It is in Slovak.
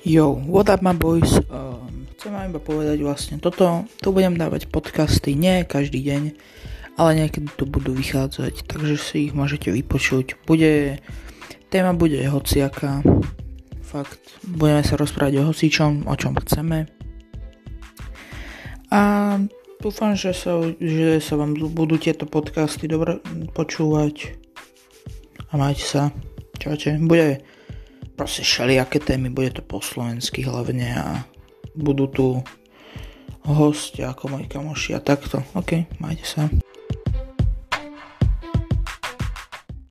Yo, what up my boys? Um, chcem vám iba povedať vlastne toto, tu budem dávať podcasty nie každý deň, ale niekedy tu budú vychádzať, takže si ich môžete vypočuť. Bude, téma bude hociaká, fakt, budeme sa rozprávať o hocičom, o čom chceme. A dúfam, že sa, že sa vám budú tieto podcasty dobre počúvať a majte sa. Čaute, bude proste všelijaké témy, bude to po slovensky hlavne a budú tu hostia ako moji kamoši a takto. OK, majte sa.